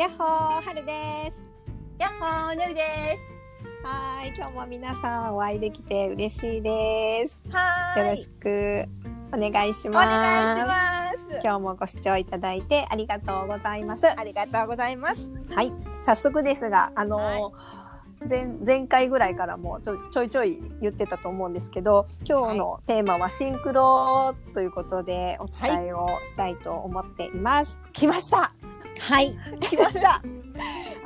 やっほー、はるです。やっほー、ねるです。はーい、今日も皆さんお会いできて嬉しいです。はーい。よろしくお願いしおます。願いします。今日もご視聴いただいてありがとうございます。ありがとうございます。はい、早速ですが、あのー前前回ぐらいからもちょちょいちょい言ってたと思うんですけど今日のテーマはシンクロということでお伝えをしたいと思っています。来ました。はい、来ました。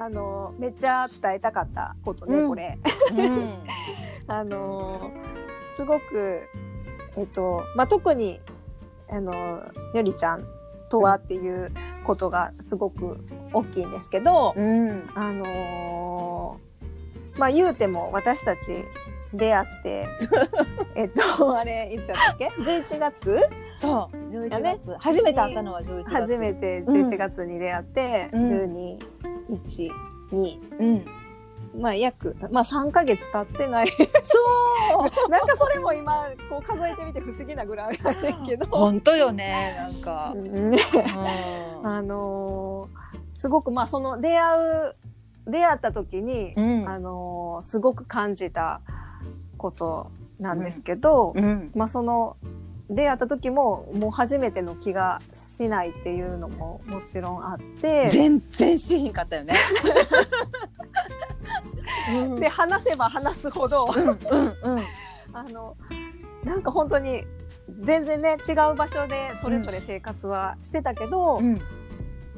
あのーめっちゃ伝えたかったことね、うんこれ。うん。あのーすごくえっとまあ特にあのーよりちゃんとはっていうことがすごく大きいんですけど、うん。あのーまあ言うても私たち出会って えっとあれいつやったっけ？11月？そう。十一やね月。初めて会ったのは十一月。初めて11月に出会って、うん12、1、2うん。まあ約、まあ3ヶ月経ってないそう。なんかそれも今こう数えてみて不思議なぐらいなんだけど、本当よね。なんかう。んねう あのーすごくまあその出会う出会った時に、ん。あのーすごく感じたことなんですけど、うん。まあその出会った時ももう初めての気がしないっていうのももちろんあって全然しひんかったよね。う んで話せば話すほどうんうんうん。あのなんか本当に全然ね違う場所でそれぞれ生活はしてたけど、うん。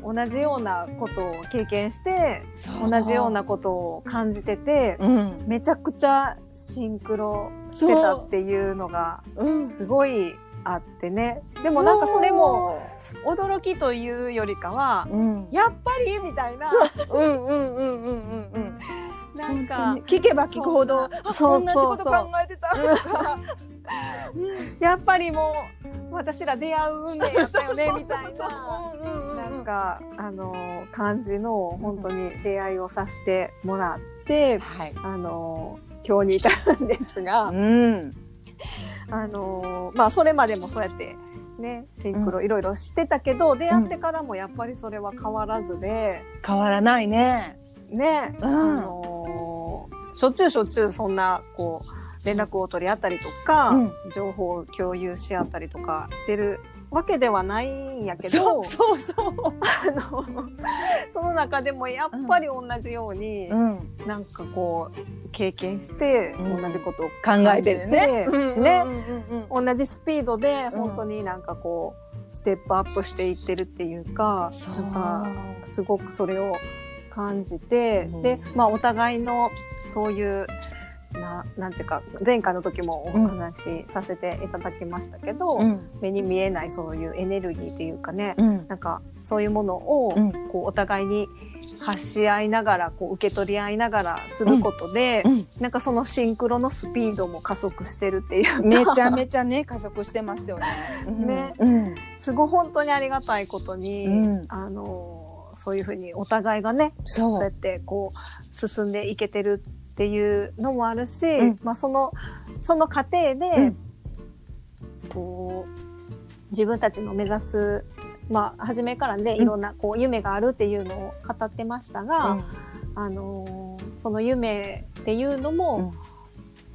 同じようなことを経験して同じようなことを感じてて、うん。めちゃくちゃシンクロしてたっていうのがうん。すごいあってねでもなんかそれも驚きというよりかはうん。やっぱりみたいなうんうんうんうんうんうん。なんか聞けば聞くほどあそう同じこと考えてたとか。やっぱりもう私ら出会う運命やったよねみたいな。なんかあの感じの本当に出会いをさせてもらって、はい。あの今日に至るんですが、うん。あのまあそれまでもそうやってねシンクロいろいろしてたけど、出会ってからもやっぱりそれは変わらずで変わらないね。ね、うんあのしょっちゅうしょっちゅうそんなこう連絡を取り合ったりとか、うん情報を共有し合ったりとかしてるわけではないんやけどそうそう。あの その中でもやっぱり同じように、うん。なんかこう経験してうん同じことを考えてるね。ねね。同じスピードでうん本当になんかこうステップアップしていってるっていうか、そうなんかすごくそれを感じて、うんでまあお互いのそういうななんていうか前回の時もお話しさせていただきましたけど、うん。目に見えないそういうエネルギーっていうかね、うん。なんかそういうものを、うんこうお互いに発し合いながらこう受け取り合いながらすることで、うんなんかそのシンクロのスピードも加速してるっていうかめちゃめちゃね加速してますよね。ねうん。すごい本当にありがたいことに、うんあのそういうふうにお互いがねそうやっ。てこう進んでいけてるっていうのもあるし、うん。まあ、そのその過程で、うん。こう自分たちの目指す、まあ、初めからねうん。いろんなこう夢があるっていうのを語ってましたが、あのその夢っていうのも、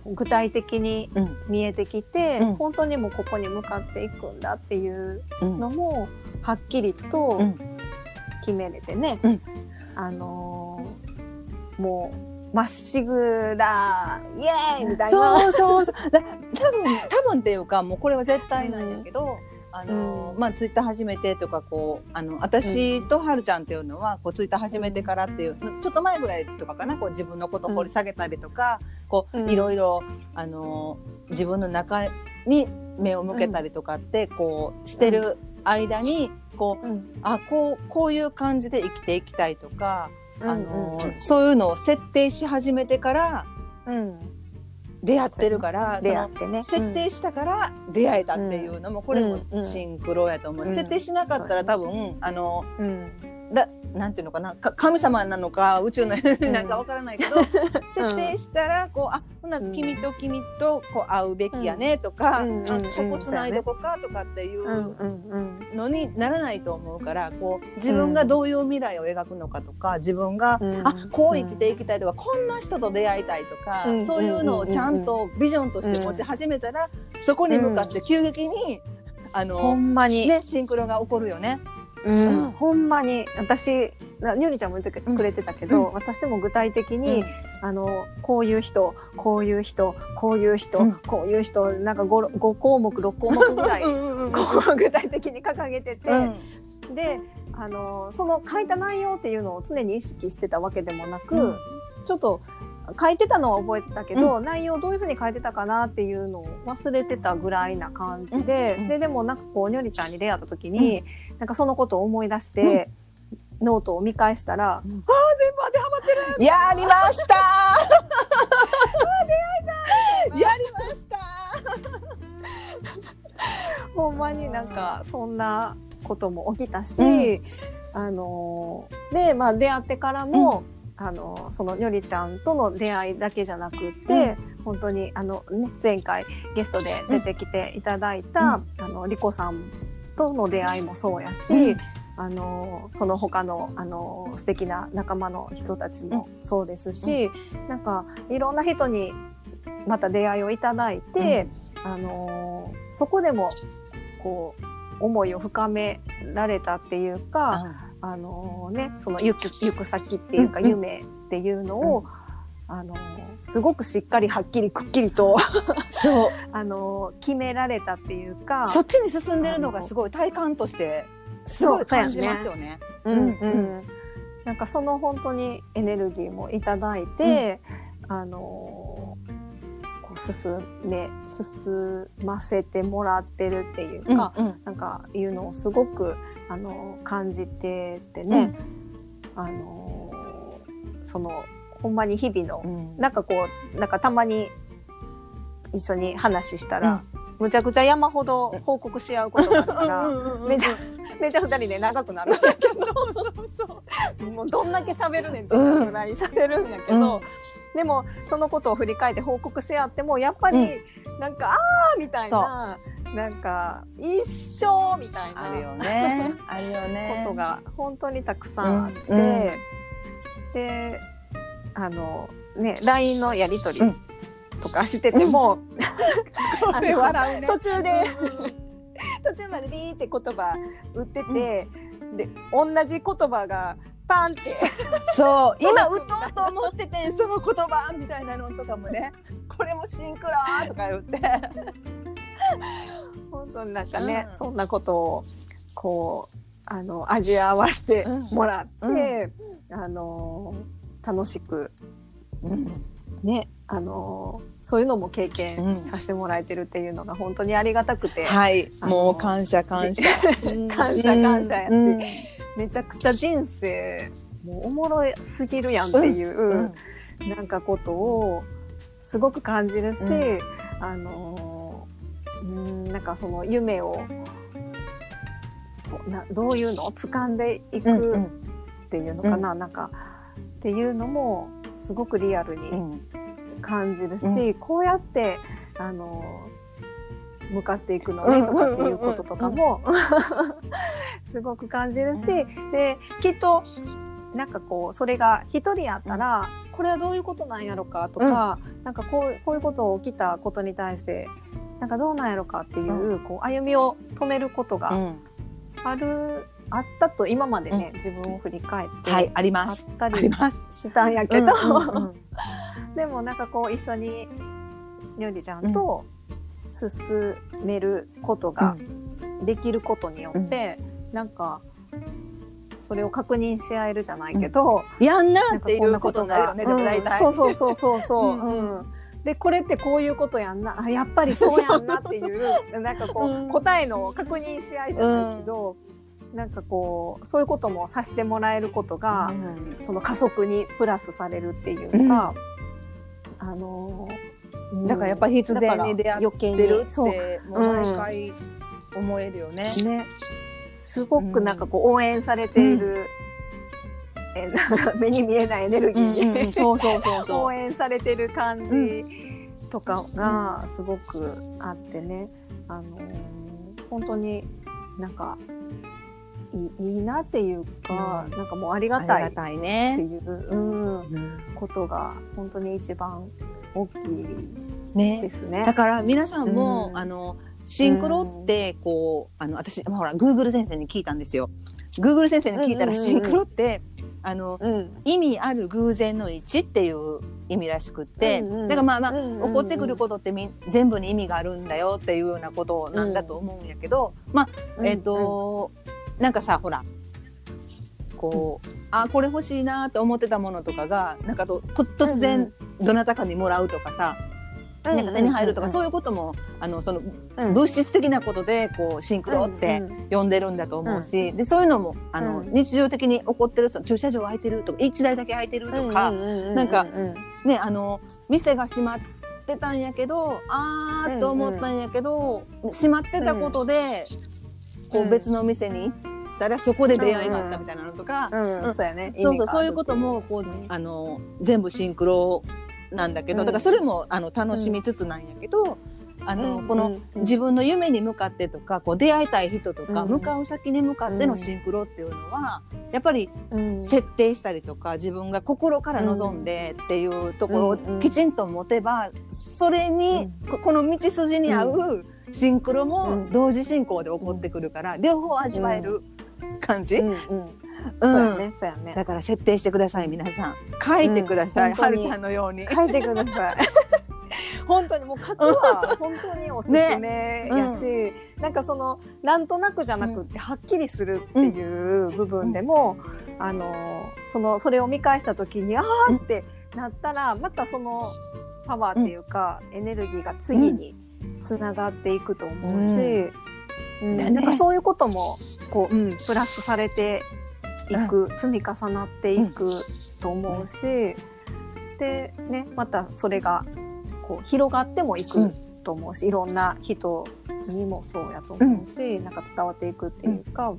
具体的にうん。見えてきて、うん。本当にもうここに向かっていくんだっていううん。のもはっきりとうん。決めれてね、うん。あのーもうまっしぐらイエーイみたいな。そうそうそう。だ多分多分っていうかもうこれは絶対なんやけど。あのうんまあツイッター始めてとかこうあの私とはるちゃんっていうのはこうツイッター始めてからっていうちょっと前ぐらいとかかなこう自分のこと掘り下げたりとか、こううんいろいろあの自分の中に目を向けたりとかってこうしてる間にこううんあこうこういう感じで生きていきたいとか、あのうんそういうのを設定し始めてからうん。出会ってるから出会ってね。設定したから出会えたっていうのもこれもうんシンクロやと思う、うん。設定しなかったら多分あのうんだなんていうのかなか神様なのか宇宙のエ なんかわからないけど、設定したらこうあほなうん。君と君とこう会うべきやねとか、うんここつないどこかとかっていううんうんうん。のにならないと思うからこう自分がどういう未来を描くのかとか自分が、うん。あこう生きていきたいとか、こんな人と出会いたいとか、うん。そういうのをちゃんとビジョンとして持ち始めたら、そこに向かって急激に、あほのんまに、ねシンクロが起こるよね。うん。うんほんまに。私なにょりちゃんも言ってくれてたけど、うん。私も具体的に、あのこういう人こういう人こういう人、うん。こういう人なんか 5, 5項目6項目ぐらい具体的に掲げてて、うん。であのその書いた内容っていうのを常に意識してたわけでもなく、うん。ちょっと書いてたのは覚えてたけど、内容どういうふうに書いてたかなっていうのを忘れてたぐらいな感じで、うん。うん。ででもなんかこうにょりちゃんに出会った時に、なんかそのことを思い出して、ノートを見返したら、うん。ああ全部当てはまってるやりました。やりました。ほんまになんかそんなことも起きたし、うん。あのでまあ出会ってからも、あのそのにょりちゃんとの出会いだけじゃなくって、本当にあの、ね、前回ゲストで出てきていただいた、あのリコさんとの出会いもそうやし、うん。あのその他のあの素敵な仲間の人たちもそうですし、なんかいろんな人にまた出会いをいただいて、あのそこでもこう思いを深められたっていうか、あのね、その行く行く先っていうかうんうん。夢っていうのを、あのすごくしっかりはっきりくっきりとそう。あの決められたっていうかそっちに進んでるのがすごい体感としてすごい感じますよね。うんうん。うんなんかその本当にエネルギーもいただいて、あのこう進め進ませてもらってるっていうか、うんなんかいうのをすごくあの感じててね、あのそのほんまに日々の、うん。なんかこうなんかたまに一緒に話したら、むちゃくちゃ山ほど報告し合うことがあるから、めちゃめちゃ二人で長くなるんだけど。もうどんだけ喋るねんっていうぐらい喋るんやけど、うん。でもそのことを振り返って報告し合ってもやっぱり、うん。なんかあーみたいななんか一緒みたいな あるよね。あるよこね。とが本当にたくさんあって、であのね LINE のやり取りうん。とかしてても、う ね。途中で 途中までビーって言葉打ってて、で同じ言葉がパンって。そう。今打とうと思っててその言葉みたいなのとかもね。これもシンクローとか言って。本当になんかね、うん。そんなことをこうあの味わわせてもらって、あの楽しくねあのそういうのも経験うん。させてもらえてるっていうのが本当にありがたくて、はい。あのもう感謝感謝。感謝 感謝やしうん。めちゃくちゃ人生もうおもろすぎるやんっていう、うん。なんかことをすごく感じるし、うあのうんなんかその夢をなどういうのを掴んでいうんくっていうのかな、なんかっていうのもすごくリアルにうん。感じるし、こうやってあの向かっていくのねとかっていうこととかも すごく感じるし、できっとなんかこうそれが一人やったら、これはどういうことなんやろかとか、なんかこうこういうこと起きたことに対してなんかどうなんやろかっていう,、こう歩みを止めることがうん。ある、あったと今までね、自分を振り返って、はいありまあっすたりしたんやけど、うんうんうん。でもなんかこう一緒にりょうりちゃんと進めることができることによって、なんかそれを確認し合えるじゃないけど、やんなっていうことになる。よねでも大体。うん。そうそうそうそう。そう。うんうん。うん。でこれってこういうことやんな。あやっぱりそうやんなっていう なんかこう、うん答えの確認し合いじゃないけど、なんかこうそういうこともさせてもらえることが、うん。その加速にプラスされるっていうか、あのーだからやっぱり必然に出会ってるっそうてもう毎回思えるよね。ね。すごくなんかこう応援されているえ目に見えないエネルギーで、そうそうそうそ 応援されてる感じとかがすごくあってね、あのー本当になんかいいいいなっていうか、なんかもうありう。がたいっていう、うん、うんことが本当に一番大きいでね。すね。だ。から皆さんも、うん。あのシンクロってこうあの私まあほらグーグル先生に聞いたんですよ。グーグル先生に聞いたら、うんうんうんうん。シンクロってあのうん。意味ある偶然の一致っていう意味らしくって、うんうんだからまあまあ、うんうんうん起こってくることってみ全部に意味があるんだよっていうようなことなんだと思うんやけど、まあえっ、と、なんかさほらこう、あこれ欲しいなって思ってたものとかがなんかとこ突然どなたかにもらうとかさ、なんか手に入るとか、そういうこともあのそのうん。物質的なことでこうシンクロって呼んでるんだと思うし、でそういうのもあの、うん。日常的に起こってるその駐車場空いてるとか1台だけ空いてるとか、なんかねあの店が閉まってたんやけどあーっと思ったんやけど、閉まってたことで、こう別の店に行ったらそこで出会いがあったみたいなのとか、そうやね。そうそうそういうこともこうあの全部シンクロなんだけど、うん。だからそれもあの楽しみつつなんやけど、あのうんこのうん。自分の夢に向かってとかこう出会いたい人とか、うん。向かう先に向かってのシンクロっていうのはやっぱりうん。設定したりとか自分が心から望んでっていうところうんをきちんと持てばそれに、ここの道筋に合うシンクロも同時進行で起こってくるから、両方味わえる感じ、うんそうやね、そうやね。だから設定してください皆さん。書いてください、うんはるちゃんのように。書いてください。本当にもう書くは本当におすすめ。やし、なんかそのなんとなくじゃなくってはっきりするっていう部分でも、あのそのそれを見返した時にあーってなったらまたそのパワーっていうか、エネルギーが次につながっていくと思うし、うん。だねなんかそういうこともこう、うん、プラスされていく、積み重なっていくと思うし、でねまたそれがこう広がってもいくと思うし、いろんな人にもそうやと思うし、なんか伝わっていくっていうか、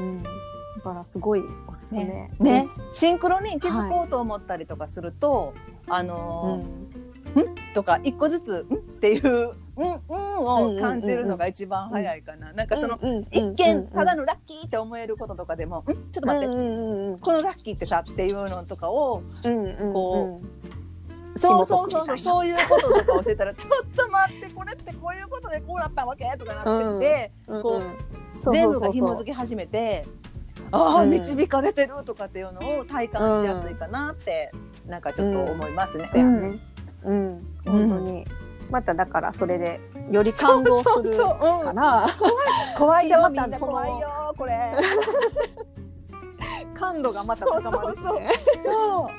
うん。だからすごいおすすめね。ね。シンクロに気づこうと思ったりとかすると、あのーん？とか一個ずつ「ん?」っていう「うんうん」を感じるのが一番早いかな。なんかその、一見ただのラッキーって思えることとかでも「んちょっと待って、このラッキーってさ」っていうのとかをこそうそうそうそうそういうこととか教えたら「ちょっと待ってこれってこういうことでこうだったわけ?」とかなってて、こう全部が紐づき始めて「ああ導かれてる」とかっていうのを体感しやすいかなって、なんかちょっと思いますね。そうやね。うん、本当に。まただからそれでより感動するから、怖いよみんな。怖いよこれ。感度がまた高まるしそうそうね。そ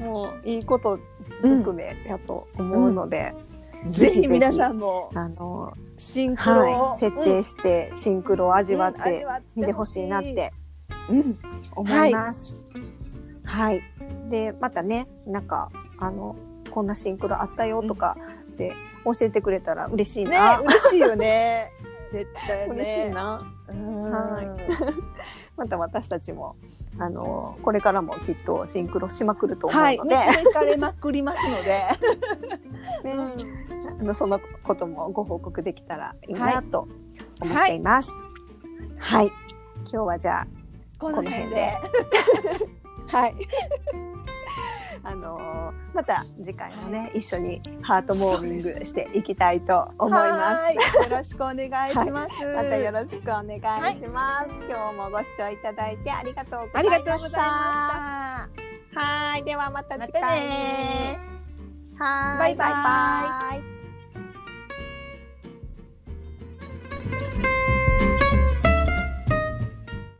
う。もういいことずくめやと思うので、ぜひ皆んさんもあのシンクロを、はい設定してシンクロを味わって見てほしいなってうん。思います。はい。でまたねなんかあのこんなシンクロあったよとかで教えてくれたら嬉しいねな。嬉しいよね。絶対ね。嬉しいな。うん。はい。また私たちもあのこれからもきっとシンクロしまくると思うはいので、導かれまくりますので、ね。あのそのこともご報告できたらいいなと思っています。はい。今日はじゃあこの辺で。はい。あのーまた次回もね、一緒にハートモーミングしていきたいと思います。はいよろしくお願いします、またよろしくお願いします、今日もご視聴いただいてありがとうございました。ありがとうございまはい。ではまた次また回。ねはい。バイバイバイ